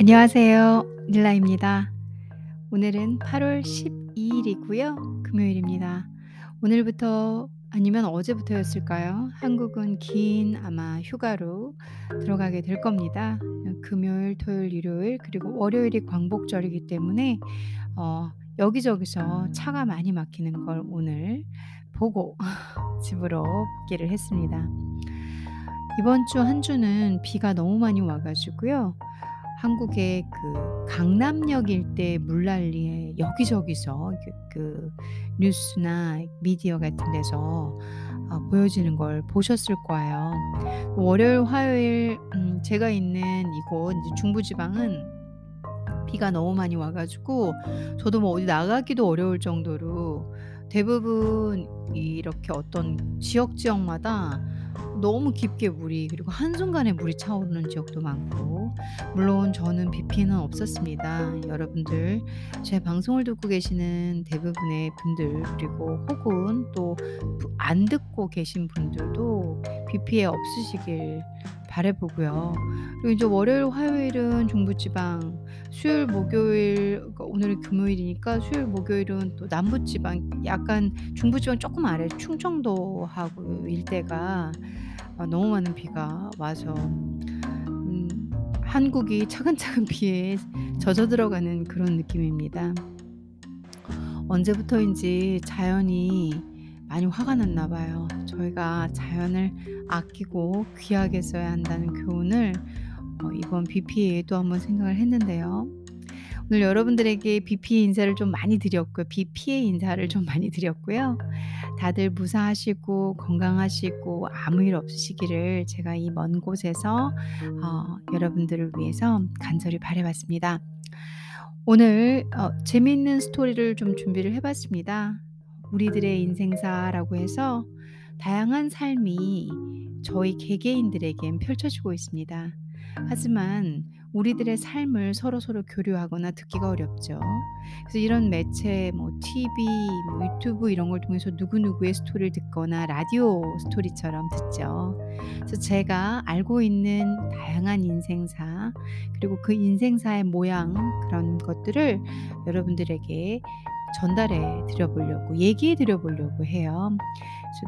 안녕하세요. 닐라입니다. 오늘은 8월 12일이고요. 금요일입니다. 오늘부터 아니면 어제부터였을까요? 한국은 긴 아마 휴가로 들어가게 될 겁니다. 금요일, 토요일, 일요일 그리고 월요일이 광복절이기 때문에 어 여기저기서 차가 많이 막히는 걸 오늘 보고 집으로 복귀를 했습니다. 이번 주 한 주는 비가 너무 많이 와 가지고요. 한국의 그 강남역 일대 물난리에 여기저기서 그 그 뉴스나 미디어 같은 데서 아 보여지는 걸 보셨을 거예요. 월요일, 화요일 음 제가 있는 이곳 이제 중부 지방은 비가 너무 많이 와 가지고 저도 뭐 어디 나가기도 어려울 정도로 대부분 이렇게 어떤 지역 지역마다 너무 깊게 물이 그리고 한순간에 물이 차오르는 지역도 많고 물론 저는 비 피해는 없었습니다. 여러분들 제 방송을 듣고 계시는 대부분의 분들 그리고 혹은 또 안 듣고 계신 분들도 비 피해 없으시길 바라 보고요. 그리고 이제 월요일, 화요일은 중부지방, 수요일, 목요일 그러니까 오늘은 금요일이니까 수요일, 목요일은 또 남부지방 약간 중부지방 쪼끔 아래 충청도하고 일대가 아 너무 많은 비가 와서 음 한국이 차근차근 비에 젖어 들어가는 그런 느낌입니다. 언제부터인지 자연이 많이 화가 났나 봐요. 저희가 자연을 아끼고 귀하게 써야 한다는 교훈을 어 이번 비 피해에도 한번 생각을 했는데요. 오늘 여러분들에게 비 피해 인사를 좀 많이 드렸고요. 비 피해 인사를 좀 많이 드렸고요. 다들 무사하시고 건강하시고 아무 일 없으시기를 제가 이 먼 곳에서 어 여러분들을 위해서 간절히 바라 봤습니다. 오늘 어 재미있는 스토리를 좀 준비를 해 봤습니다. 우리들의 인생사라고 해서 다양한 삶이 저희 개개인들에겐 펼쳐지고 있습니다. 하지만 우리들의 삶을 서로서로 교류하거나 듣기가 어렵죠. 그래서 이런 매체 뭐 TV 뭐 유튜브 이런 걸 통해서 누구누구의 스토리를 듣거나 라디오 스토리처럼 듣죠. 그래서 제가 알고 있는 다양한 인생사 그리고 그 인생사의 모양 그런 것들을 여러분들에게 전달해 드려 보려고 얘기해 드려 보려고 해요.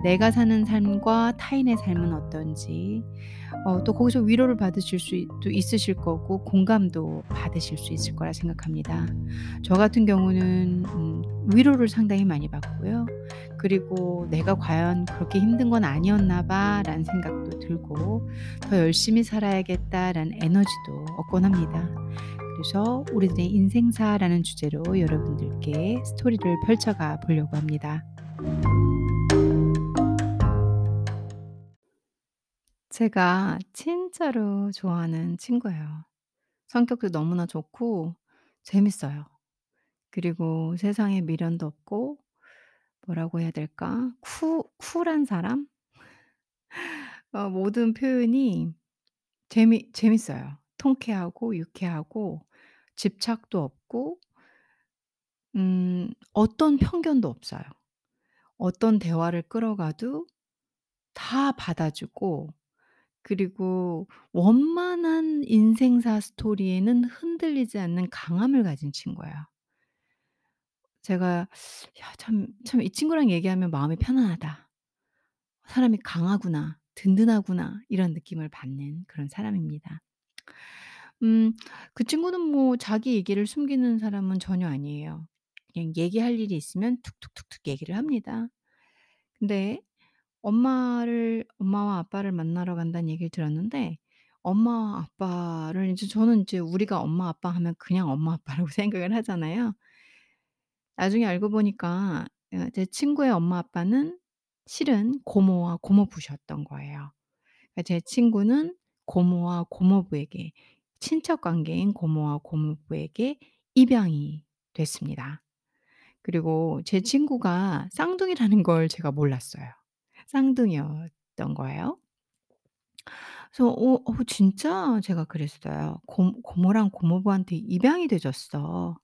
내가 사는 삶과 타인의 삶은 어떤지 어 또 거기서 위로를 받으실 수도 있으실 거고 공감도 받으실 수 있을 거라 생각합니다. 저 같은 경우는 음 위로를 상당히 많이 받고요. 그리고 '내가 과연 그렇게 힘든 건 아니었나 봐.'라는 생각도 들고 '더 열심히 살아야겠다.'라는 에너지도 얻곤 합니다. 그래서 우리들의 인생사라는 주제로 여러분들께 스토리를 펼쳐가 보려고 합니다. 제가 진짜로 좋아하는 친구예요. 성격도 너무나 좋고 재밌어요. 그리고 세상에 미련도 없고 뭐라고 해야 될까? 쿨 쿨한 사람? 어 모든 표현이 재미 재밌어요. 통쾌하고 유쾌하고 집착도 없고 음 어떤 편견도 없어요. 어떤 대화를 끌어가도 다 받아주고 그리고 원만한 인생사 스토리에는 흔들리지 않는 강함을 가진 친구예요. 제가 야 참 참 '이 친구랑 얘기하면 마음이 편안하다. 사람이 강하구나. 든든하구나.' 이런 느낌을 받는 그런 사람입니다. 음 그 친구는 뭐 자기 얘기를 숨기는 사람은 전혀 아니에요. 그냥 얘기할 일이 있으면 툭툭툭툭 얘기를 합니다. 근데 엄마를 엄마와 아빠를 만나러 간다는 얘기를 들었는데 엄마와 아빠를 인제 저는 인제 우리가 엄마 아빠 하면 그냥 엄마 아빠라고 생각을 하잖아요. 나중에 알고 보니까 어제 친구의 엄마 아빠는 실은 고모와 고모부셨던 거예요. 그러니까 제 친구는 고모와 고모부에게 친척 관계인 고모와 고모부에게 입양이 됐습니다. 그리고 제 친구가 쌍둥이라는 걸 제가 몰랐어요. 쌍둥이였던 거예요. 그래서 "어 어 진짜?" 제가 그랬어요. "고 고모랑 고모부한테 입양이 되졌어."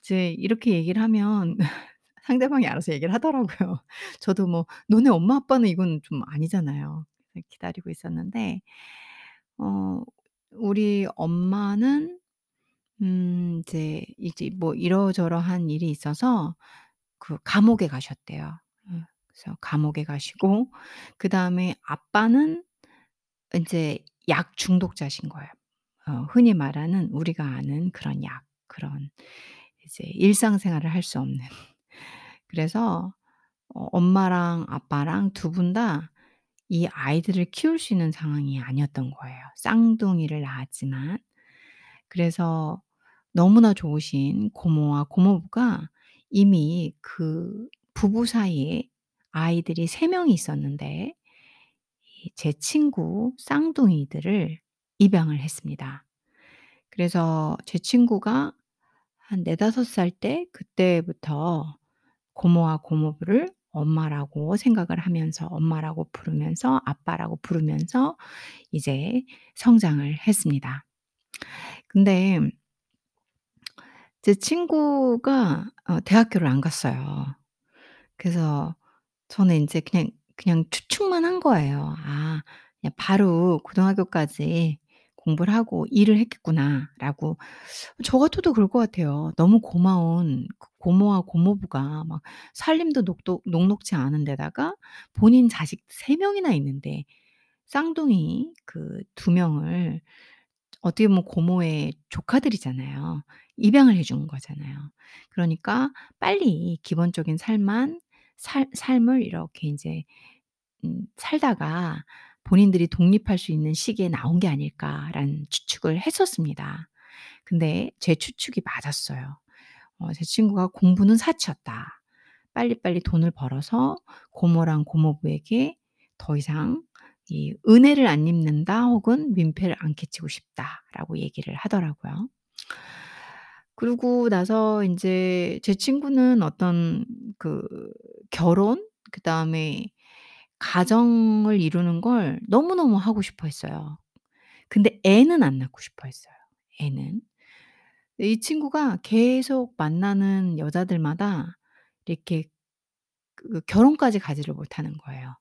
이제 이렇게 얘기를 하면 상대방이 알아서 얘기를 하더라고요. 저도 뭐 "너네 엄마 아빠는." 이건 좀 아니잖아요. 기다리고 있었는데 어 우리 엄마는 음 이제 이제 뭐 이러저러한 일이 있어서 그 감옥에 가셨대요. 음 그래서 감옥에 가시고 그다음에 아빠는 인제 약 중독자신 거예요. 어 흔히 말하는 우리가 아는 그런 약 그런 이제 일상생활을 할 수 없는. 그래서 어 엄마랑 아빠랑 두분다 이 아이들을 키울 수 있는 상황이 아니었던 거예요. 쌍둥이를 낳았지만. 그래서 너무나 좋으신 고모와 고모부가 이미 그 부부 사이에 아이들이 3 명이 있었는데 이제 친구 쌍둥이들을 입양을 했습니다. 그래서 제 친구가 한 4-5살 때 그때부터 고모와 고모부를 엄마라고 생각을 하면서 엄마라고 부르면서 아빠라고 부르면서 이제 성장을 했습니다. 근데 제 친구가 어 대학교를 안 갔어요. 그래서 저는 인제 그냥, 그냥 추측만 한 거예요. '아 그냥 바로 고등학교까지 공부를 하고 일을 했겠구나.'라고. 저 같아도 그럴 것 같아요. 너무 고마운 그 고모와 고모부가 막 살림도 녹독 녹록지 않은 데다가 본인 자식 3 명이나 있는데 쌍둥이 그 2 명을 어떻게 보면 고모의 조카들이잖아요. 입양을 해 준 거잖아요. 그러니까 빨리 기본적인 삶만 살 삶을 이렇게 인제 음 살다가 본인들이 독립할 수 있는 시기에 나온 게 아닐까라는 추측을 했었습니다. 근데 제 추측이 맞았어요. 어 제 친구가 공부는 사치였다. 빨리빨리 돈을 벌어서 고모랑 고모부에게 더 이상 이 "은혜를 안 입는다." 혹은 "민폐를 안 끼치고 싶다."라고 얘기를 하더라고요. 그러고 나서 인제 제 친구는 어떤 그 결혼 그다음에 가정을 이루는 걸 너무너무 하고 싶어 했어요. 근데 애는 안 낳고 싶어 했어요, 애는. 이 친구가 계속 만나는 여자들마다 이렇게 그 결혼까지 가지를 못하는 거예요.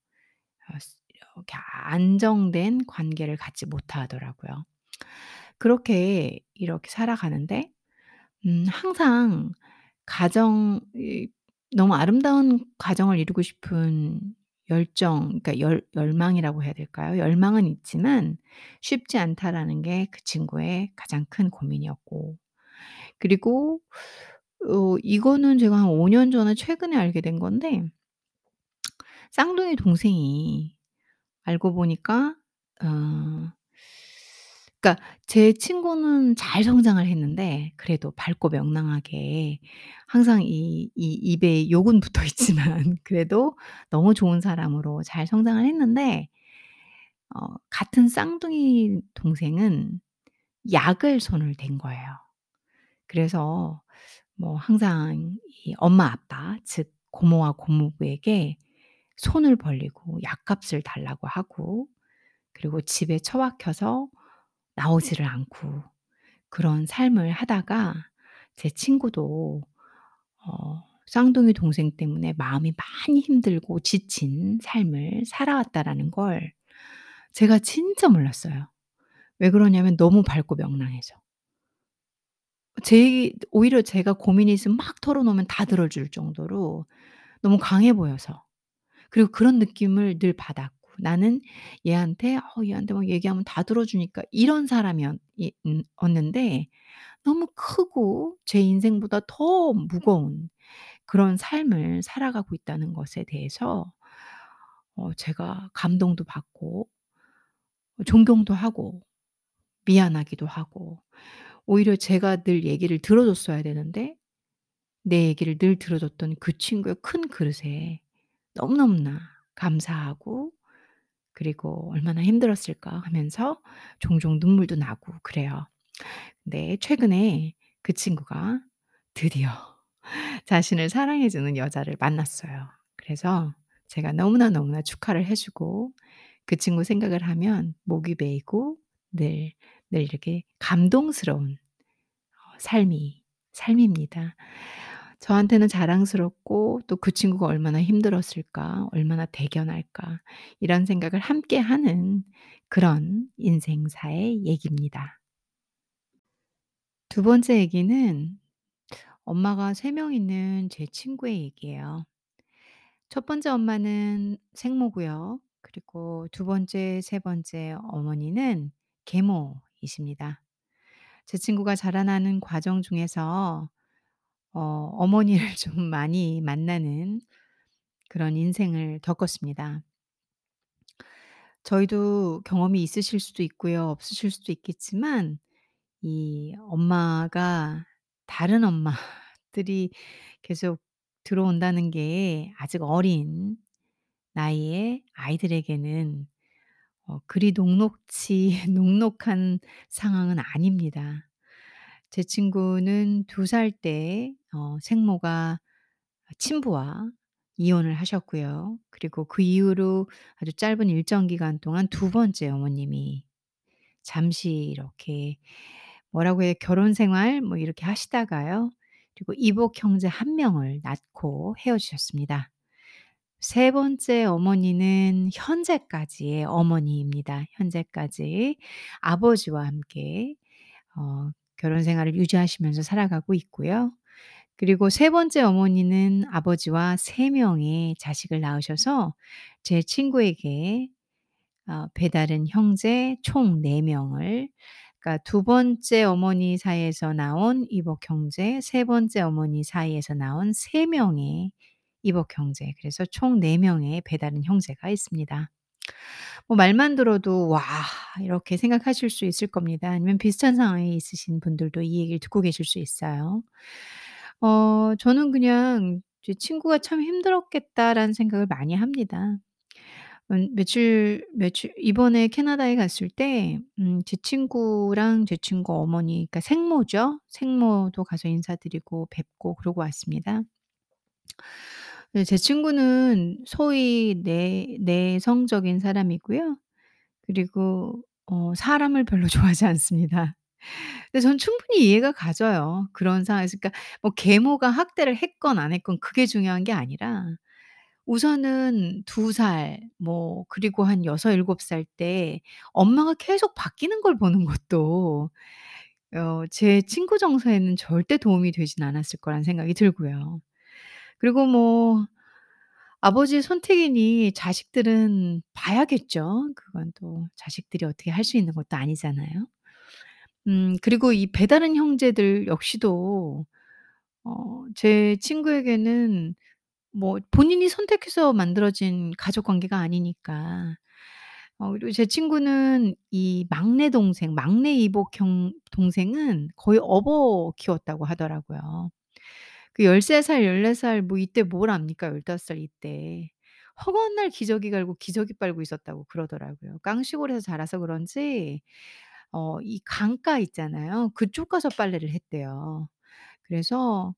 어스 이렇게 안정된 관계를 갖지 못하더라고요. 그렇게 이렇게 살아가는데 음 항상 가정 이 너무 아름다운 가정을 이루고 싶은 열정 그러니까 열 열망이라고 해야 될까요? 열망은 있지만 쉽지 않다라는 게 그 친구의 가장 큰 고민이었고 그리고 어 이거는 제가 한 5 년 전에 최근에 알게 된 건데 쌍둥이 동생이 알고 보니까 어 그러니까 제 친구는 잘 성장을 했는데 그래도 밝고 명랑하게 항상 이 이 입에 욕은 붙어 있지만 그래도 너무 좋은 사람으로 잘 성장을 했는데 어 같은 쌍둥이 동생은 약을 손을 댄 거예요. 그래서 뭐 항상 이 엄마 아빠 즉 고모와 고모부에게 손을 벌리고 약값을 달라고 하고 그리고 집에 처박혀서 나오지를 않고 그런 삶을 하다가 제 친구도 어 쌍둥이 동생 때문에 마음이 많이 힘들고 지친 삶을 살아왔다라는 걸 제가 진짜 몰랐어요. 왜 그러냐면 너무 밝고 명랑해서. 제 오히려 제가 고민이 있으면 막 털어놓으면 다 들어줄 정도로 너무 강해 보여서. 그리고 그런 느낌을 늘 받았고 나는 얘한테 어 얘한테 막 얘기하면 다 들어주니까 이런 사람이었 이음 너무 크고 제 인생보다 더 무거운 그런 삶을 살아가고 있다는 것에 대해서 어 제가 감동도 받고 어 존경도 하고 미안하기도 하고 오히려 제가 늘 얘기를 들어 줬어야 되는데 내 얘기를 늘 들어 줬던 그 친구의 큰 그릇에 너무너무나 감사하고 그리고 '얼마나 힘들었을까.' 하면서 종종 눈물도 나고 그래요. 근데 최근에 그 친구가 드디어 자신을 사랑해 주는 여자를 만났어요. 그래서 제가 너무나 너무나 축하를 해 주고 그 친구 생각을 하면 목이 메이고 늘, 늘 이렇게 감동스러운 어 삶이 삶입니다. 저한테는 자랑스럽고 또 그 친구가 얼마나 힘들었을까, 얼마나 대견할까 이런 생각을 함께 하는 그런 인생사의 얘기입니다. 두 번째 얘기는 엄마가 3명 있는 제 친구의 얘기예요. 첫 번째 엄마는 생모고요. 그리고 두 번째, 세 번째 어머니는 계모이십니다. 제 친구가 자라나는 과정 중에서 어 어머니를 좀 많이 만나는 그런 인생을 겪었습니다. 저희도 경험이 있으실 수도 있고요. 없으실 수도 있겠지만 이 엄마가 다른 엄마들이 계속 들어온다는 게 아직 어린 나이에 아이들에게는 어 그리 녹록지 녹록한 상황은 아닙니다. 제 친구는 두살때 어 생모가 친부와 이혼을 하셨고요. 그리고 그 이후로 아주 짧은 일정 기간 동안 두 번째 어머님이 잠시 이렇게 뭐라고 해야 결혼 생활 뭐 이렇게 하시다가요. 그리고 이복 형제 한 명을 낳고 헤어지셨습니다. 세 번째 어머니는 현재까지의 어머니입니다. 현재까지 아버지와 함께 어 결혼 생활을 유지하시면서 살아가고 있고요. 그리고 세 번째 어머니는 아버지와 세 명의 자식을 낳으셔서 제 친구에게 어 배다른 형제 총 4 명을 그러니까 두 번째 어머니 사이에서 나온 이복 형제, 세 번째 어머니 사이에서 나온 3 명의 이복 형제 그래서 총 4 명의 배다른 형제가 있습니다. 뭐 말만 들어도 '와.' 이렇게 생각하실 수 있을 겁니다. 아니면 비슷한 상황에 있으신 분들도 이 얘기를 듣고 계실 수 있어요. 어 저는 그냥 제 '친구가 참 힘들었겠다.'라는 생각을 많이 합니다. 음 며칠 며칠 이번에 캐나다에 갔을 때 음 제 친구랑 제 친구 어머니 그러니까 생모죠. 생모도 가서 인사드리고 뵙고 그러고 왔습니다. 네 제 친구는 소위 내 내성적인 사람이고요. 그리고 어 사람을 별로 좋아하지 않습니다. 근데 전 충분히 이해가 가져요. 그런 상황에서 그러니까 뭐 계모가 학대를 했건 안 했건 그게 중요한 게 아니라 우선은 2 살 뭐 그리고 한 6-7 살 때 엄마가 계속 바뀌는 걸 보는 것도 어 제 친구 정서에는 절대 도움이 되진 않았을 거라는 생각이 들고요. 그리고 뭐 아버지의 선택이니 자식들은 봐야겠죠. 그건 또 자식들이 어떻게 할 수 있는 것도 아니잖아요. 음 그리고 이 배다른 형제들 역시도 어 제 친구에게는 뭐 본인이 선택해서 만들어진 가족 관계가 아니니까. 어 그리고 제 친구는 이 막내 동생, 막내 이복 형 동생은 거의 업어 키웠다고 하더라고요. 그 13 살, 14 살 뭐 이때 뭘 압니까 15 살 이때. 허구한 날 기저귀 갈고 기저귀 빨고 있었다고 그러더라고요. 깡시골에서 자라서 그런지 어 이 강가 있잖아요. 그쪽 가서 빨래를 했대요. 그래서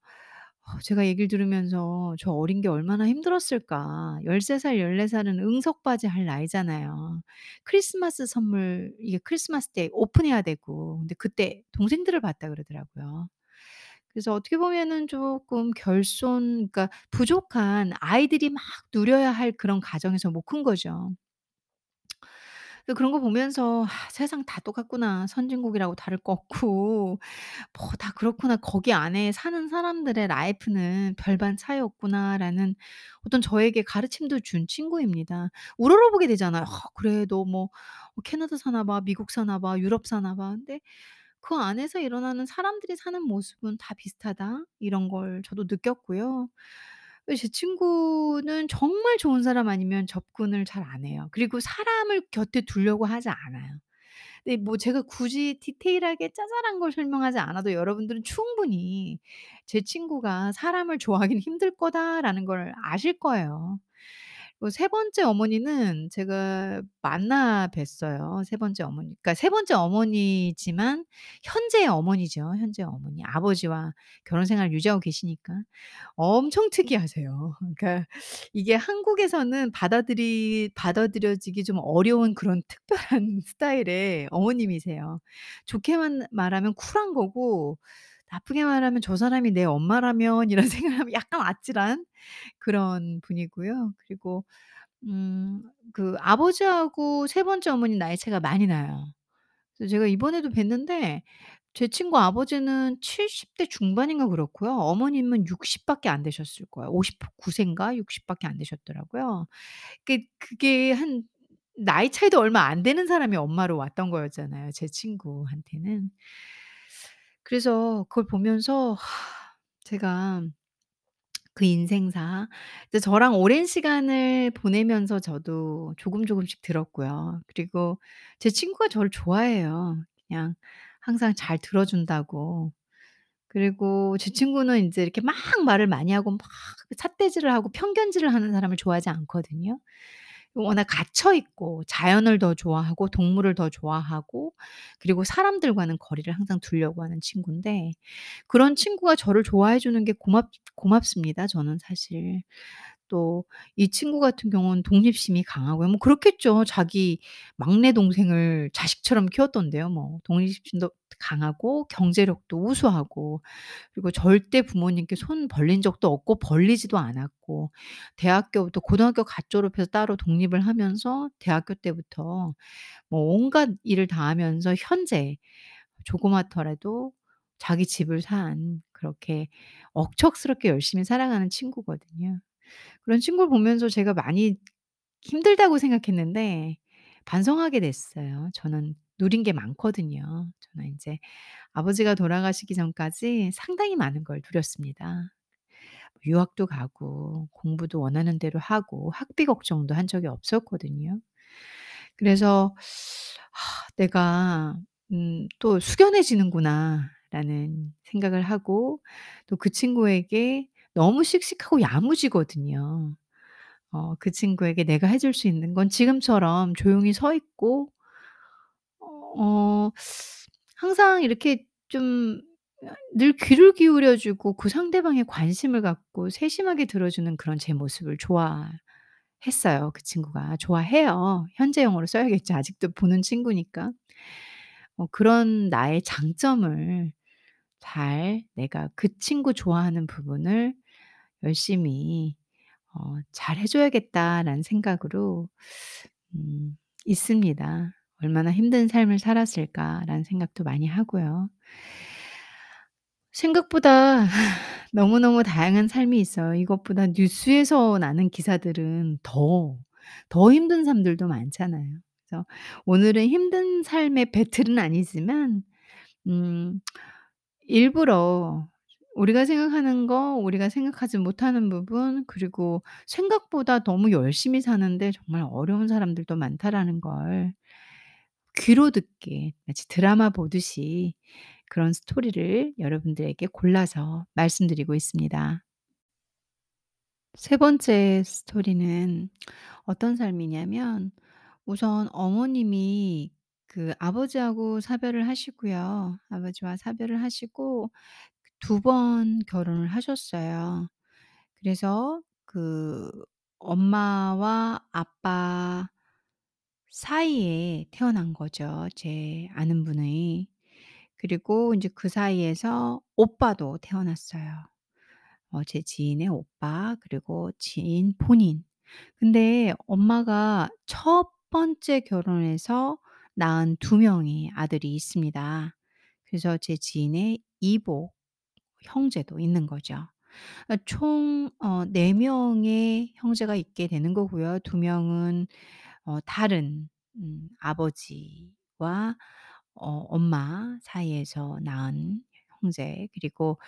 어 제가 얘기를 들으면서 '저 어린 게 얼마나 힘들었을까.' 13 살, 14 살은 응석바지 할 나이잖아요. 크리스마스 선물 이게 크리스마스 때 오픈해야 되고 근데 그때 동생들을 봤다 그러더라고요. 그래서 어떻게 보면은 쪼끔 결손 그러니까 부족한 아이들이 막 누려야 할 그런 가정에서 못 큰 거죠. 그 그런 거 보면서 '아 세상 다 똑같구나. 선진국이라고 다를 거 없고 뭐 다 그렇구나. 거기 안에 사는 사람들의 라이프는 별반 차이 없구나.'라는 어떤 저에게 가르침도 준 친구입니다. 우러러보게 되잖아요. '아 그래 너 뭐 어 캐나다 사나 봐. 미국 사나 봐. 유럽 사나 봐.' 근데 그 안에서 일어나는 사람들이 사는 모습은 다 비슷하다. 이런 걸 저도 느꼈고요. 그제 친구는 정말 좋은 사람 아니면 접근을 잘 안 해요. 그리고 사람을 곁에 두려고 하지 않아요. 근데 뭐 제가 굳이 디테일하게 짜잘한 걸 설명하지 않아도 여러분들은 충분히 '제 친구가 사람을 좋아하기는 힘들 거다.'라는 걸 아실 거예요. 그세 번째 어머니는 제가 만나 뵀어요. 세 번째 어머니. 그러니까 세 번째 어머니지만 현재의 어머니죠. 현재의 어머니. 아버지와 결혼 생활을 유지하고 계시니까. 엄청 특이하세요. 그러니까 이게 한국에서는 받아들이 받아들여지기 좀 어려운 그런 특별한 스타일의 어머님이세요. 좋게만 말하면 쿨한 거고 나쁘게 말하면 '저 사람이 내 엄마라면.' 이런 생각을 하면 약간 아찔한 그런 분이고요. 그리고 음 그 아버지하고 세 번째 어머니 나이 차이가 많이 나요. 그래서 제가 이번에도 뵀는데 제 친구 아버지는 70대 중반인가 그렇고요. 어머님은 60 밖에 안 되셨을 거예요. 59 세인가 60 밖에 안 되셨더라고요. 그 그게 한 나이 차이도 얼마 안 되는 사람이 엄마로 왔던 거였잖아요, 제 친구한테는. 그래서 그걸 보면서 제가 그 인생사 이제 저랑 오랜 시간을 보내면서 저도 조금 조금씩 들었고요. 그리고 제 친구가 저를 좋아해요. 그냥 항상 잘 들어 준다고. 그리고 제 친구는 인제 이렇게 막 말을 많이 하고 막 삿대질을 하고 편견질을 하는 사람을 좋아하지 않거든요. 워낙 갇혀 있고 자연을 더 좋아하고 동물을 더 좋아하고 그리고 사람들과는 거리를 항상 두려고 하는 친구인데 그런 친구가 저를 좋아해 주는 게 고맙 고맙습니다 저는 사실. 또 이 친구 같은 경우는 독립심이 강하고요. 뭐 그렇겠죠. 자기 막내 동생을 자식처럼 키웠던데요 뭐. 독립심도 강하고 경제력도 우수하고 그리고 절대 부모님께 손 벌린 적도 없고 벌리지도 않았고 대학교부터 고등학교 갓 졸업해서 따로 독립을 하면서 대학교 때부터 뭐 온갖 일을 다 하면서 현재 조그맣더라도 자기 집을 산 그렇게 억척스럽게 열심히 살아가는 친구거든요. 그런 친구를 보면서 제가 많이 힘들다고 생각했는데 반성하게 됐어요. 저는 누린 게 많거든요. 저는 인제 아버지가 돌아가시기 전까지 상당히 많은 걸 누렸습니다. 유학도 가고 공부도 원하는 대로 하고 학비 걱정도 한 적이 없었거든요. 그래서 '아 내가 음 또 숙연해지는구나.'라는 생각을 하고 또 그 친구에게 너무 씩씩하고 야무지거든요. 어 그 친구에게 내가 해줄 수 있는 건 지금처럼 조용히 서 있고 어 항상 이렇게 좀 늘 귀를 기울여 주고 그 상대방의 관심을 갖고 세심하게 들어 주는 그런 제 모습을 좋아했어요, 그 친구가. 좋아해요. 현재형으로 써야겠죠. 아직도 보는 친구니까. 어 그런 나의 장점을 잘 내가 그 친구 좋아하는 부분을 열심히 어 '잘 해 줘야겠다.'라는 생각으로 음 있습니다. '얼마나 힘든 삶을 살았을까.'라는 생각도 많이 하고요. 생각보다 너무너무 다양한 삶이 있어요. 이것보다 뉴스에서 나는 기사들은 더, 더 힘든 삶들도 많잖아요. 그래서 오늘은 힘든 삶의 배틀은 아니지만 음 일부러 우리가 생각하는 거 우리가 생각하지 못하는 부분 그리고 생각보다 너무 열심히 사는데 정말 어려운 사람들도 많다라는 걸 귀로 듣게 마치 드라마 보듯이 그런 스토리를 여러분들에게 골라서 말씀드리고 있습니다. 세 번째 스토리는 어떤 삶이냐면 우선 어머님이 그 아버지하고 사별을 하시고요. 아버지와 사별을 하시고 두번 결혼을 하셨어요. 그래서 그 엄마와 아빠 사이에 태어난 거죠, 제 아는 분의. 그리고 인제 그 사이에서 오빠도 태어났어요. 어 제 지인의 오빠 그리고 지인 본인. 근데 엄마가 첫 번째 결혼해서 낳은 두 명의 아들이 있습니다. 그래서 제 지인의 이복 형제도 있는 거죠. 아총어 4 명의 형제가 있게 되는 거고요. 2 명은 어 다른 음 아버지와 어 엄마 사이에서 낳은 형제 그리고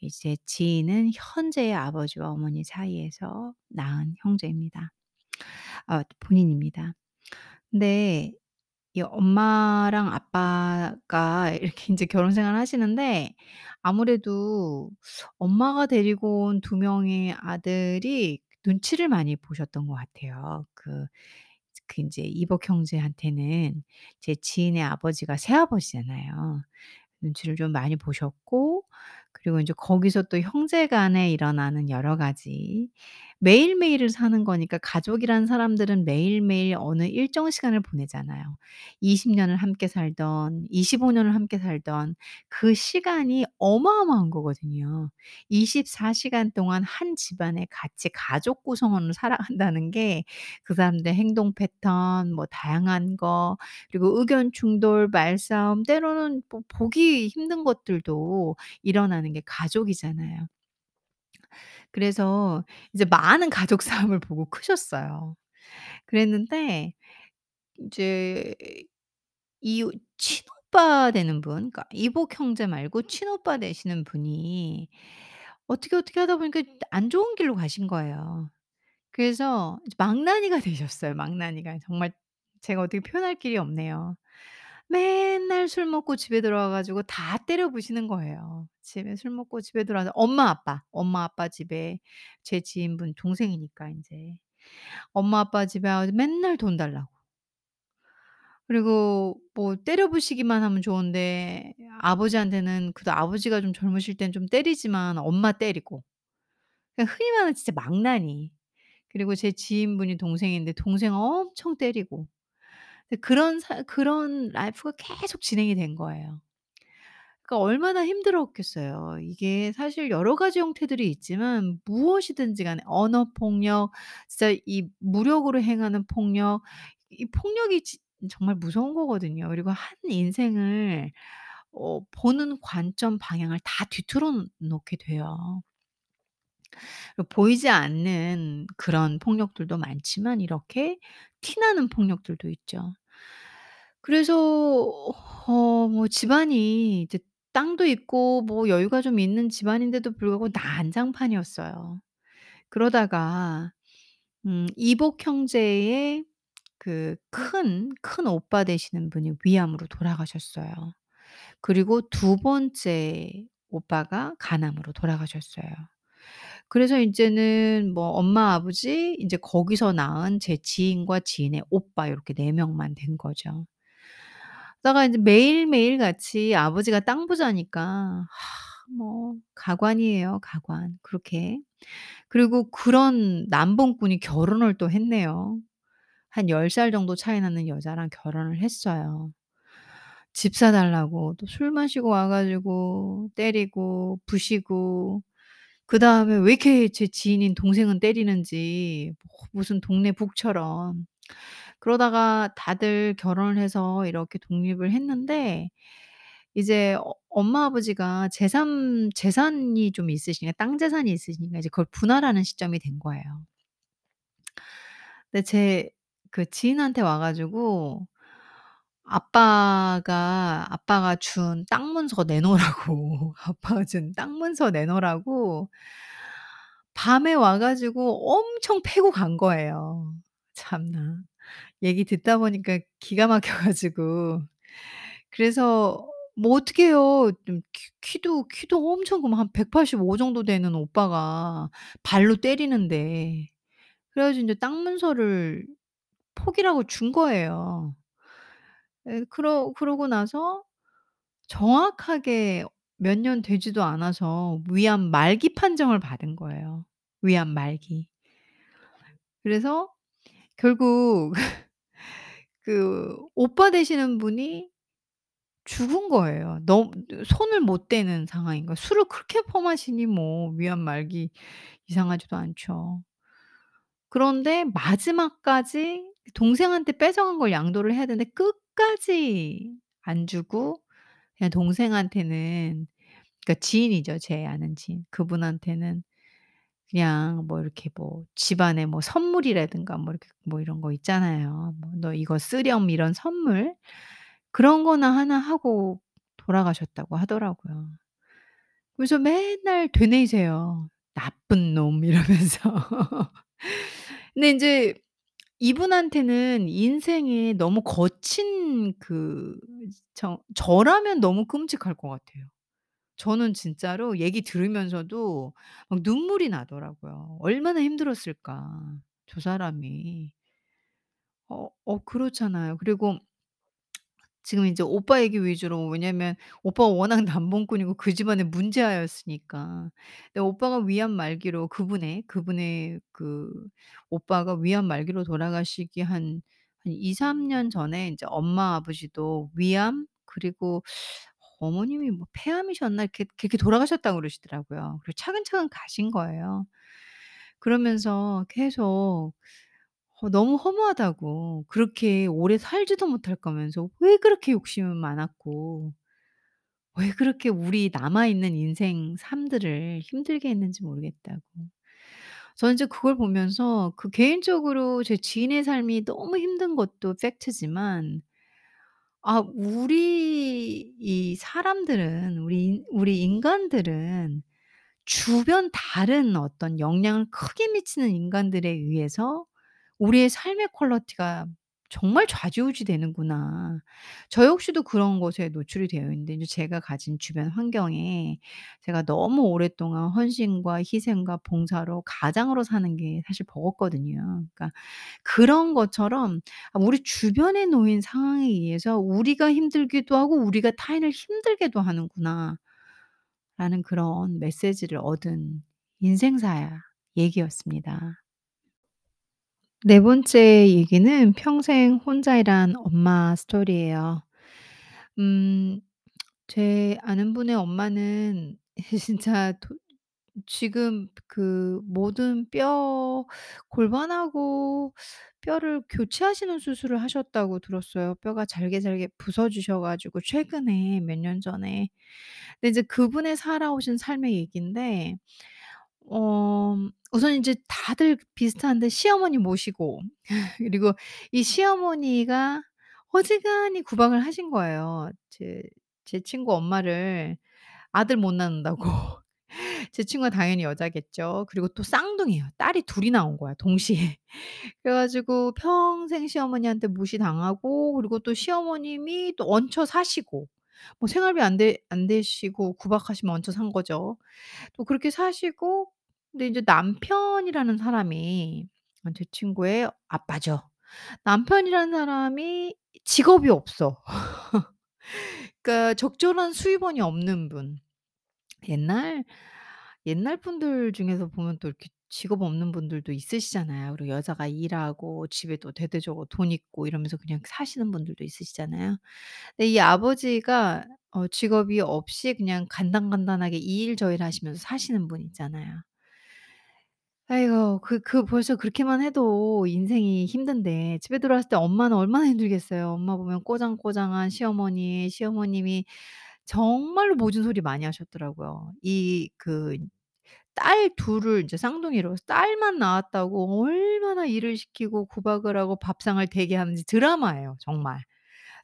이제 지인은 현재의 아버지와 어머니 사이에서 낳은 형제입니다. 아 본인입니다. 근데 이 엄마랑 아빠가 이렇게 인제 결혼 생활을 하시는데 아무래도 엄마가 데리고 온두 명의 아들이 눈치를 많이 보셨던 것 같아요. 그 그 인제 이복 형제한테는 제 지인의 아버지가 새아버지잖아요. 눈치를 좀 많이 보셨고 그리고 인제 거기서 또 형제 간에 일어나는 여러 가지 매일매일을 사는 거니까 가족이란 사람들은 매일매일 어느 일정 시간을 보내잖아요. 20 년을 함께 살던 25 년을 함께 살던 그 시간이 어마어마한 거거든요. 24 시간 동안 한 집안에 같이 가족 구성원으로 살아간다는 게 그 사람들의 행동 패턴 뭐 다양한 거 그리고 의견 충돌, 말싸움 때로는 뭐 보기 힘든 것들도 일어나는 게 가족이잖아요. 그래서 이제 많은 가족 싸움을 보고 크셨어요. 그랬는데 이제 이 친오빠 되는 분 그러니까 이복 형제 말고 친오빠 되시는 분이 어떻게, 어떻게 하다 보니까 안 좋은 길로 가신 거예요. 그래서 이제 망나니가 되셨어요, 망나니가. 정말 제가 어떻게 표현할 길이 없네요. 맨날 술 먹고 집에 들어와 가지고 다 때려 부시는 거예요. 집에 술 먹고 집에 들어와서 엄마 아빠, 엄마 아빠 집에 제 지인분 동생이니까 인제. 엄마 아빠 집에 맨날 돈 달라고. 그리고 뭐 때려 부시기만 하면 좋은데 아버지한테는 그래도 아버지가 좀 젊으실 땐 좀 때리지만 엄마 때리고. 그냥 흔히 말하는 진짜 망나니. 그리고 제 지인분이 동생인데 동생 엄청 때리고. 그런 사 그런 life가 계속 진행이 된 거예요. 그러니까 얼마나 힘들었겠어요. 이게 사실 여러 가지 형태들이 있지만 무엇이든지 간에 언어 폭력 진짜 이 무력으로 행하는 폭력 이 폭력이 지 정말 무서운 거거든요. 그리고 한 인생을 어 보는 관점 방향을 다 뒤틀어 놓게 돼요. 그 보이지 않는 그런 폭력들도 많지만 이렇게 티 나는 폭력들도 있죠. 그래서 어 뭐 집안이 이제 땅도 있고 뭐 여유가 좀 있는 집안인데도 불구하고 난장판이었어요. 그러다가 음 이복 형제의 그 큰, 큰 오빠 되시는 분이 위암으로 돌아가셨어요. 그리고 두 번째 오빠가 간암으로 돌아가셨어요. 그래서 인제는 뭐 엄마, 아버지 인제 거기서 낳은 제 지인과 지인의 오빠 요렇게 4 명만 된 거죠. 그러다가 인제 매일매일 같이 아버지가 땅 부자니까 뭐 가관이에요, 가관. 그렇게. 그리고 그런 남봉꾼이 결혼을 또 했네요. 한 10 살 정도 차이 나는 여자랑 결혼을 했어요. 집 사 달라고 또 술 마시고 와 가지고 때리고 부시고 그다음에 왜 이렇게 제 지인인 동생은 때리는지 뭐 무슨 동네 북처럼. 그러다가 다들 결혼을 해서 이렇게 독립을 했는데 이제 어 엄마 아버지가 재산 재산이 좀 있으시니까 땅 재산이 있으시니까 이제 그걸 분할하는 시점이 된 거예요. 근데 제 그 지인한테 와 가지고 아빠가 아빠가 준 땅 문서 내놓으라고 아빠가 준 땅 문서 내놓으라고 밤에 와 가지고 엄청 패고 간 거예요. 참나. 얘기 듣다 보니까 기가 막혀 가지고 그래서 뭐 어떡해요. 좀 키 키도 키도 엄청 그한185 정도 되는 오빠가 발로 때리는데 그래 가지고 인제 땅 문서를 포기라고 준 거예요. 예 그러 그러고 나서 정확하게 몇 년 되지도 않아서 위암 말기 판정을 받은 거예요, 위암 말기. 그래서 결국 그 오빠 되시는 분이 죽은 거예요. 너무 손을 못 대는 상황인 거야. 술을 그렇게 퍼마시니 뭐 위암 말기 이상하지도 않죠. 그런데 마지막까지 동생한테 뺏어간 걸 양도를 해야 되는데 끝까지 안 주고 그냥 동생한테는 그러니까 지인이죠, 제 아는 지인. 그분한테는 그냥 뭐 이렇게 뭐 집안에 뭐 선물이라든가 뭐 이렇게 뭐 이런 거 있잖아요. 뭐 "너 이거 쓰렴." 이런 선물 그런 거나 하나 하고 돌아가셨다고 하더라고요. 그래서 맨날 되뇌이세요. "나쁜 놈." 이러면서. 근데 인제 이분한테는 인생에 너무 거친 그 저 저라면 너무 끔찍할 것 같아요. 저는 진짜로 얘기 들으면서도 막 눈물이 나더라고요. 얼마나 힘들었을까 저 사람이. 어 어 그렇잖아요. 그리고 지금 이제 오빠 얘기 위주로 왜냐면 오빠가 워낙 남봉꾼이고 그 집안의 문제아였으니까. 근데 오빠가 위암 말기로 그분의, 그분의 그 오빠가 위암 말기로 돌아가시기 한 한 2-3 년 전에 인제 엄마 아버지도 위암 그리고 어머님이 뭐 폐암이셨나 이렇게 그렇게 돌아가셨다고 그러시더라고요. 그리고 차근차근 가신 거예요. 그러면서 계속 어 너무 허무하다고 그렇게 오래 살지도 못할 거면서 왜 그렇게 욕심은 많았고 왜 그렇게 우리 남아 있는 인생 삶들을 힘들게 했는지 모르겠다고. 저는 이제 그걸 보면서 그 개인적으로 제 지인의 삶이 너무 힘든 것도 팩트지만 아 우리 이 사람들은 우리 인 우리 인간들은 주변 다른 어떤 영향을 크게 미치는 인간들에 의해서 우리의 삶의 quality가 정말 좌지우지 되는구나. 저 역시도 그런 것에 노출이 되어 있는데 이제 제가 가진 주변 환경에 제가 너무 오랫동안 헌신과 희생과 봉사로 가장으로 사는 게 사실 버겁거든요. 그러니까 그런 것처럼 '아 우리 주변에 놓인 상황에 의해서 우리가 힘들기도 하고 우리가 타인을 힘들게도 하는구나.' 라는 그런 메시지를 얻은 인생사 얘기였습니다. 네 번째 얘기는 평생 혼자 일한 엄마 스토리예요. 음 제 아는 분의 엄마는 진짜 도 지금 그 모든 뼈 골반하고 뼈를 교체하시는 수술을 하셨다고 들었어요. 뼈가 잘게 잘게 부서지셔 가지고 최근에 몇 년 전에. 근데 이제 그분의 살아오신 삶의 얘기인데 어 우선 인제 다들 비슷한데 시어머니 모시고 그리고 이 시어머니가 어지간히 구박을 하신 거예요. 제 제 친구 엄마를 아들 못 낳는다고. 제 친구가 당연히 여자겠죠. 그리고 또 쌍둥이에요. 딸이 둘이 나온 거야 동시에. 그래 가지고 평생 시어머니한테 무시당하고 그리고 또 시어머님이 또 얹혀 사시고 뭐 생활비 안 되 안 되시고 구박하시면 얹혀 산 거죠. 또 그렇게 사시고 근데 인제 남편이라는 사람이 어제 친구의 아빠죠. 남편이라는 사람이 직업이 없어. 그러니까 적절한 수입원이 없는 분. 옛날 옛날 분들 중에서 보면 또 이렇게 직업 없는 분들도 있으시잖아요. 그리고 여자가 일하고 집에 또 대대적으로 돈 있고 이러면서 그냥 사시는 분들도 있으시잖아요. 근데 이 아버지가 어 직업이 없이 그냥 간단간단하게 이 일 저 일 하시면서 사시는 분 있잖아요. 아이고 그 그 벌써 그렇게만 해도 인생이 힘든데 집에 들어왔을 때 엄마는 얼마나 힘들겠어요. 엄마 보면 꼬장꼬장한 시어머니, 시어머님이 정말로 모진 소리 많이 하셨더라고요. 이 그딸 둘을 이제 쌍둥이로 딸만 낳았다고 얼마나 일을 시키고 구박을 하고 밥상을 대게 하는지 드라마예요 정말.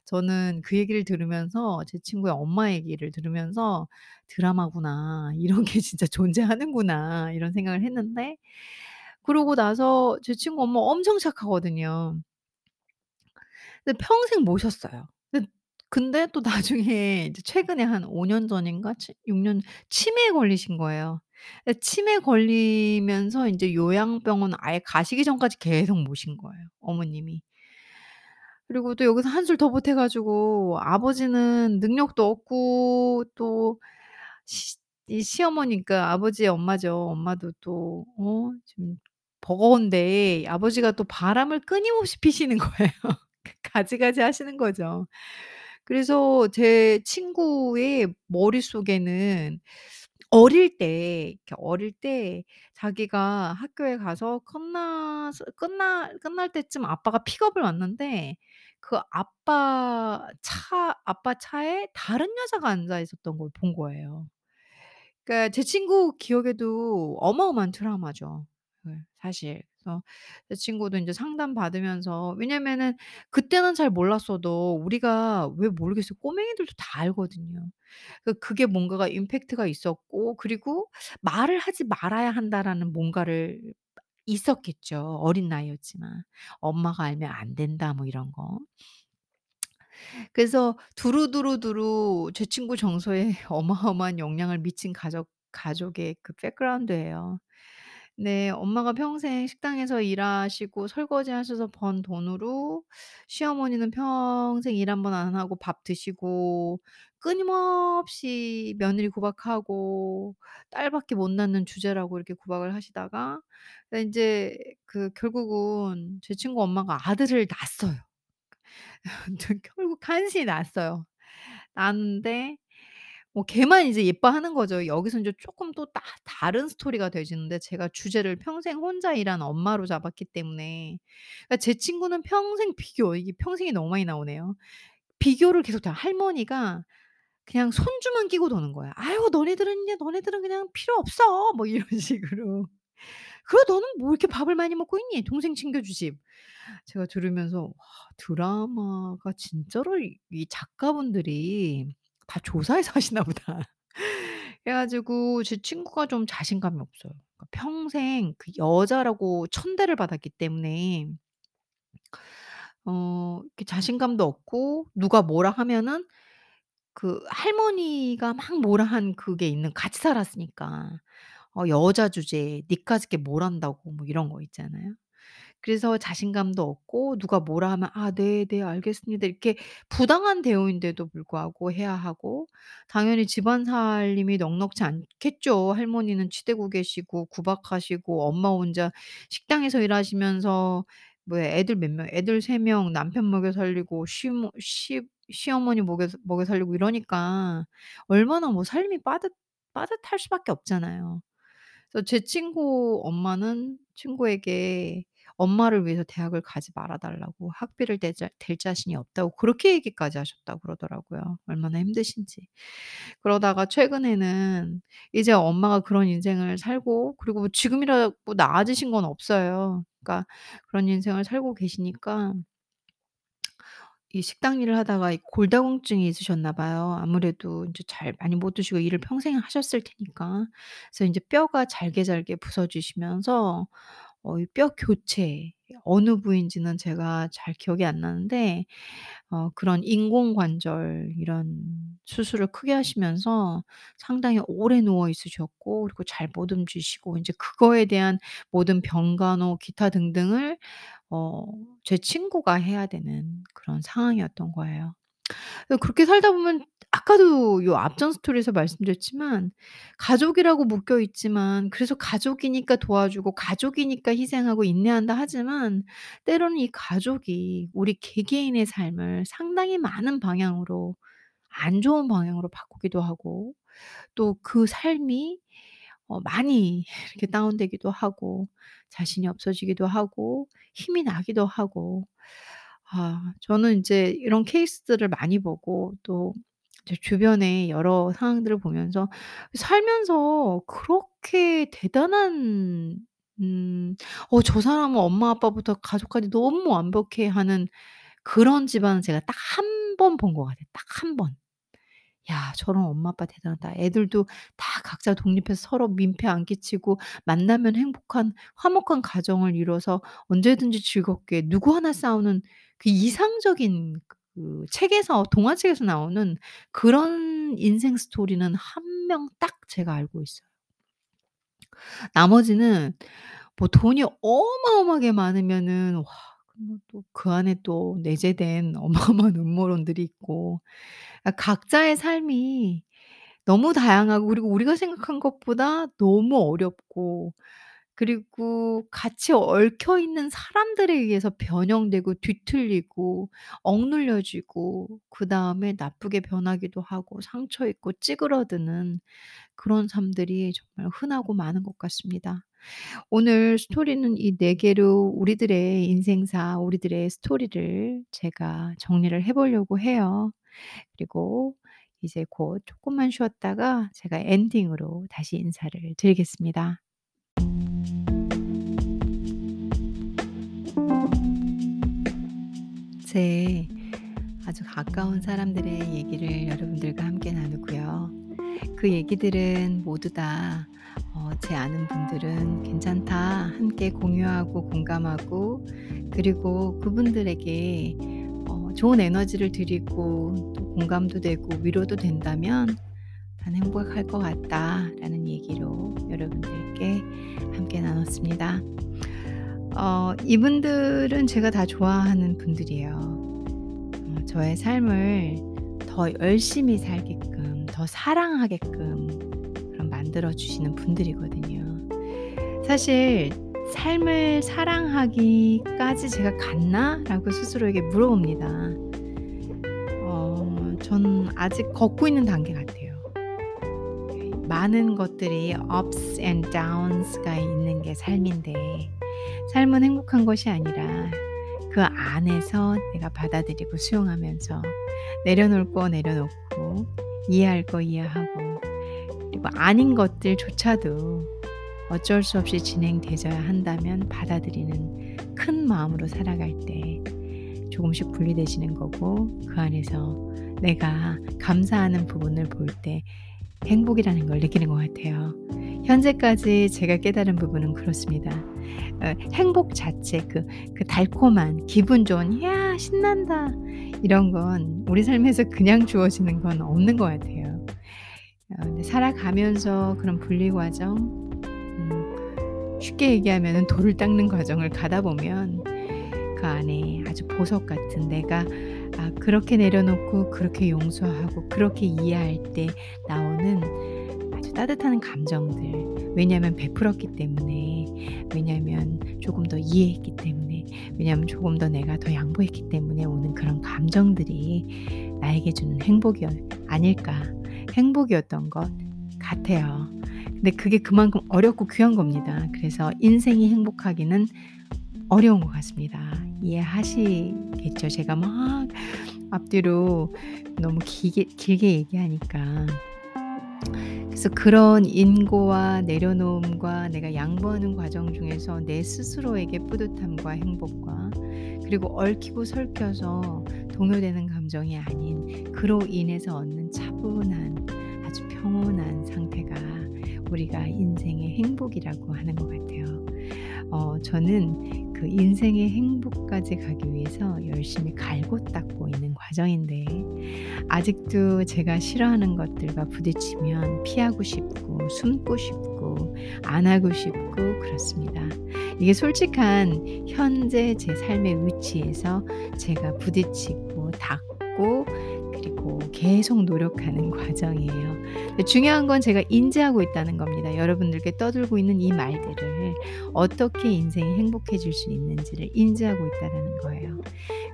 저는 그 얘기를 들으면서 제 친구의 엄마 얘기를 들으면서 '드라마구나. 이런 게 진짜 존재하는구나.' 이런 생각을 했는데 그러고 나서 제 친구 엄마 엄청 착하거든요. 근데 평생 모셨어요. 근데 또 나중에 이제 최근에 한 5 년 전인가 치 6 년 치매에 걸리신 거예요. 치매 걸리면서 인제 요양병원 아예 가시기 전까지 계속 모신 거예요, 어머님이. 그리고 또 여기서 한술 더 보태 가지고 아버지는 능력도 없고 또 시 이 시어머니 그러니까 아버지의 엄마죠. 엄마도 또 어 지금 버거운데 아버지가 또 바람을 끊임없이 피시는 거예요. 가지가지 하시는 거죠. 그래서 제 친구의 머릿속에는 어릴 때 이렇게 어릴 때 자기가 학교에 가서 끝나서 끝나 끝날 때쯤 아빠가 픽업을 왔는데 그 아빠 차 아빠 차에 다른 여자가 앉아 있었던 걸 본 거예요. 그러니까 제 친구 기억에도 어마어마한 트라우마죠. 예 사실. 그래서 제 친구도 인제 상담 받으면서 왜냐면은 그때는 잘 몰랐어도 우리가 왜 모르겠어요. 꼬맹이들도 다 알거든요. 그 그게 뭔가가 임팩트가 있었고 그리고 '말을 하지 말아야 한다.'라는 뭔가를 있었겠죠. 어린 나이였지만. '엄마가 알면 안 된다.' 뭐 이런 거. 그래서 두루두루두루 제 친구 정서에 어마어마한 영향을 미친 가족 가족의 그 백그라운드예요. 네. 엄마가 평생 식당에서 일하시고 설거지하셔서 번 돈으로 시어머니는 평생 일한번안 하고 밥 드시고 끊임없이 며느리 구박하고 딸밖에 못 낳는 주제라고 이렇게 구박을 하시다가 그 인제 그 결국은 제 친구 엄마가 아들을 낳았어요. 결국 간신히 낳았어요. 낳았는데 뭐 걔만 이제 예뻐하는 거죠. 여기서 인제 쪼끔 또따 다른 스토리가 되지는데 제가 주제를 평생 혼자 일한 엄마로 잡았기 때문에 그러니까 제 친구는 평생 비교 이게 평생이 너무 많이 나오네요. 비교를 계속 다 할머니가 그냥 손주만 끼고 도는 거야. "아유 너네들은요 너네들은 그냥 필요 없어." 뭐 이런 식으로. "그래 너는 뭐 이렇게 밥을 많이 먹고 있니? 동생 챙겨주지." 제가 들으면서 '와 드라마가 진짜로 이이 작가분들이 다 조사해서 하시나 보다.' 그래 가지고 제 친구가 좀 자신감이 없어요. 그러니까 평생 그 여자라고 천대를 받았기 때문에 어 이렇게 자신감도 없고 누가 뭐라 하면은 그 할머니가 막 뭐라 한 그게 있는 같이 살았으니까. 어 여자 주제에 니까짓 게 뭘 안다고 뭐 이런 거 있잖아요. 그래서 자신감도 없고 누가 뭐라 하면 "아 네 네 알겠습니다." 이렇게 부당한 대우인데도 불구하고 해야 하고 당연히 집안 살림이 넉넉지 않겠죠. 할머니는 치대고 계시고 구박하시고 엄마 혼자 식당에서 일하시면서 뭐 애들 몇 명 애들 3 명 남편 먹여 살리고 시모 시 시어머니 먹여 먹여 살리고 이러니까 얼마나 뭐 삶이 빠듯 빠듯할 수밖에 없잖아요. 그래서 제 친구 엄마는 친구에게 엄마를 위해서 대학을 가지 말아 달라고 학비를 댈자댈 자신이 없다고 그렇게 얘기까지 하셨다고 그러더라고요, 얼마나 힘드신지. 그러다가 최근에는 이제 엄마가 그런 인생을 살고 그리고 뭐 지금이라고 나아지신 건 없어요. 그러니까 그런 인생을 살고 계시니까 이 식당 일을 하다가 이 골다공증이 있으셨나 봐요. 아무래도 인제 잘 많이 못 드시고 일을 평생 하셨을 테니까. 그래서 인제 뼈가 잘게 잘게 부서지시면서 어 이 뼈 교체 어느 부위인지는 제가 잘 기억이 안 나는데 어 그런 인공 관절 이런 수술을 크게 하시면서 상당히 오래 누워 있으셨고 그리고 잘 못 움직이시고 인제 그거에 대한 모든 병간호 기타 등등을 어 제 친구가 해야 되는 그런 상황이었던 거예요. 어 그렇게 살다 보면 아까도 요 앞전 스토리에서 말씀드렸지만 가족이라고 묶여 있지만 그래서 가족이니까 도와주고 가족이니까 희생하고 인내한다 하지만 때로는 이 가족이 우리 개개인의 삶을 상당히 많은 방향으로 안 좋은 방향으로 바꾸기도 하고 또 그 삶이 어 많이 이렇게 다운되기도 하고 자신이 없어지기도 하고 힘이 나기도 하고 아 저는 인제 이런 케이스들을 많이 보고 또 제 주변의 여러 상황들을 보면서 살면서 그렇게 대단한 음 '어 저 사람은 엄마 아빠부터 가족까지 너무 완벽해.' 하는 그런 집안은 제가 딱 1 번 본 것 같아요, 딱 1 번. ' 야 저런 엄마 아빠 대단하다. 애들도 다 각자 독립해서 서로 민폐 안 끼치고 만나면 행복한 화목한 가정을 이뤄서 언제든지 즐겁게 누구 하나 싸우는 그 이상적인 그 책에서 동화책에서 나오는 그런 인생 스토리는 1 명 딱 제가 알고 있어요.' 나머지는 뭐 돈이 어마어마하게 많으면은 와 그러면 또그 안에 또 내재된 어마어마한 음모론들이 있고 아 각자의 삶이 너무 다양하고 그리고 우리가 생각한 것보다 너무 어렵고 그리고 같이 얽혀 있는 사람들에 의해서 변형되고 뒤틀리고 억눌려지고 그다음에 나쁘게 변하기도 하고 상처 입고 찌그러드는 그런 삶들이 정말 흔하고 많은 것 같습니다. 오늘 스토리는 이4 개로 우리들의 인생사 우리들의 스토리를 제가 정리를 해 보려고 해요. 그리고 이제 곧 쪼끔만 쉬었다가 제가 엔딩으로 다시 인사를 드리겠습니다. 제 아주 가까운 사람들의 얘기를 여러분들과 함께 나누고요. 그 얘기들은 모두 다 어 제 아는 분들은 "괜찮다." 함께 공유하고 공감하고 그리고 그분들에게 어 좋은 에너지를 드리고 또 공감도 되고 위로도 된다면 난 행복할 것 같다라는 얘기로 여러분들께 함께 나눴습니다. 어, 이분들은 제가 다 좋아하는 분들이에요. 어, 저의 삶을 더 열심히 살게끔, 더 사랑하게끔 만들어 주시는 분들이거든요. 사실 삶을 사랑하기까지 제가 갔나? 라고 스스로에게 물어봅니다. 어, 전 아직 걷고 있는 단계 같아요. 많은 것들이 ups and downs가 있는 게 삶인데, 삶은 행복한 것이 아니라 그 안에서 내가 받아들이고 수용하면서 내려놓을 거 내려놓고 이해할 거 이해하고 그리고 아닌 것들조차도 어쩔 수 없이 진행되져야 한다면 받아들이는 큰 마음으로 살아갈 때 조금씩 분리되시는 거고 그 안에서 내가 감사하는 부분을 볼 때 행복이라는 걸 느끼는 것 같아요. 현재까지 제가 깨달은 부분은 그렇습니다. 어, 행복 자체, 그, 그 달콤한, 기분 좋은, 야, 신난다. 이런 건 우리 삶에서 그냥 주어지는 건 없는 것 같아요. 어, 살아가면서 그런 분리 과정, 음, 쉽게 얘기하면 돌을 닦는 과정을 가다 보면 그 안에 아주 보석 같은 내가 아, 그렇게 내려놓고 그렇게 용서하고 그렇게 이해할 때 나오는 따뜻한 감정들. 왜냐하면 베풀었기 때문에, 왜냐하면 조금 더 이해했기 때문에, 왜냐하면 조금 더 내가 더 양보했기 때문에 오는 그런 감정들이 나에게 주는 행복이 아닐까. 행복이었던 것 같아요. 근데 그게 그만큼 어렵고 귀한 겁니다. 그래서 인생이 행복하기는 어려운 것 같습니다. 이해하시겠죠? 제가 막 앞뒤로 너무 길게, 길게 얘기하니까. 그래서 그런 인고와 내려놓음과 내가 양보하는 과정 중에서 내 스스로에게 뿌듯함과 행복과 그리고 얽히고 설켜서 동요되는 감정이 아닌 그로 인해서 얻는 차분한 아주 평온한 상태가 우리가 인생의 행복이라고 하는 것 같아요. 어, 저는 그 인생의 행복까지 가기 위해서 열심히 갈고 닦고 있는 과정인데 아직도 제가 싫어하는 것들과 부딪히면 피하고 싶고 숨고 싶고 안 하고 싶고 그렇습니다. 이게 솔직한 현재 제 삶의 위치에서 제가 부딪히고 닦고 그리고 계속 노력하는 과정이에요. 중요한 건 제가 인지하고 있다는 겁니다. 여러분들께 떠들고 있는 이 말들을 어떻게 인생이 행복해질 수 있는지를 인지하고 있다는 거예요.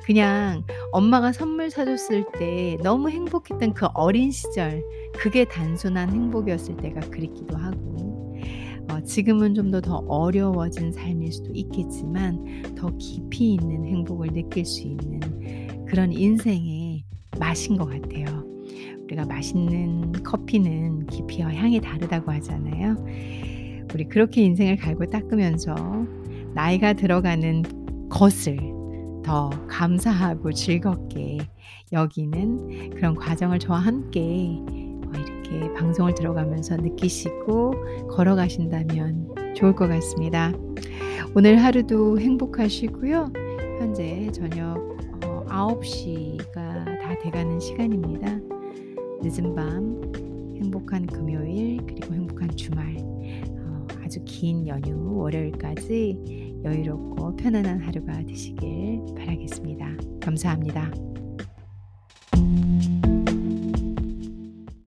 그냥 엄마가 선물 사줬을 때 너무 행복했던 그 어린 시절, 그게 단순한 행복이었을 때가 그립기도 하고, 어, 지금은 좀 더 더 어려워진 삶일 수도 있겠지만, 더 깊이 있는 행복을 느낄 수 있는 그런 인생의 맛인 것 같아요. 우리가 맛있는 커피는 깊이와 향이 다르다고 하잖아요. 우리 그렇게 인생을 갈고 닦으면서 나이가 들어가는 것을 더 감사하고 즐겁게 여기는 그런 과정을 저와 함께 어, 이렇게 방송을 들어가면서 느끼시고 걸어가신다면 좋을 것 같습니다. 오늘 하루도 행복하시고요. 현재 저녁 9시가 어, 다 돼가는 시간입니다. 늦은 밤, 행복한 금요일, 그리고 행복한 주말, 어, 아주 긴 연휴, 월요일까지 여유롭고 편안한 하루가 되시길 바라겠습니다. 감사합니다.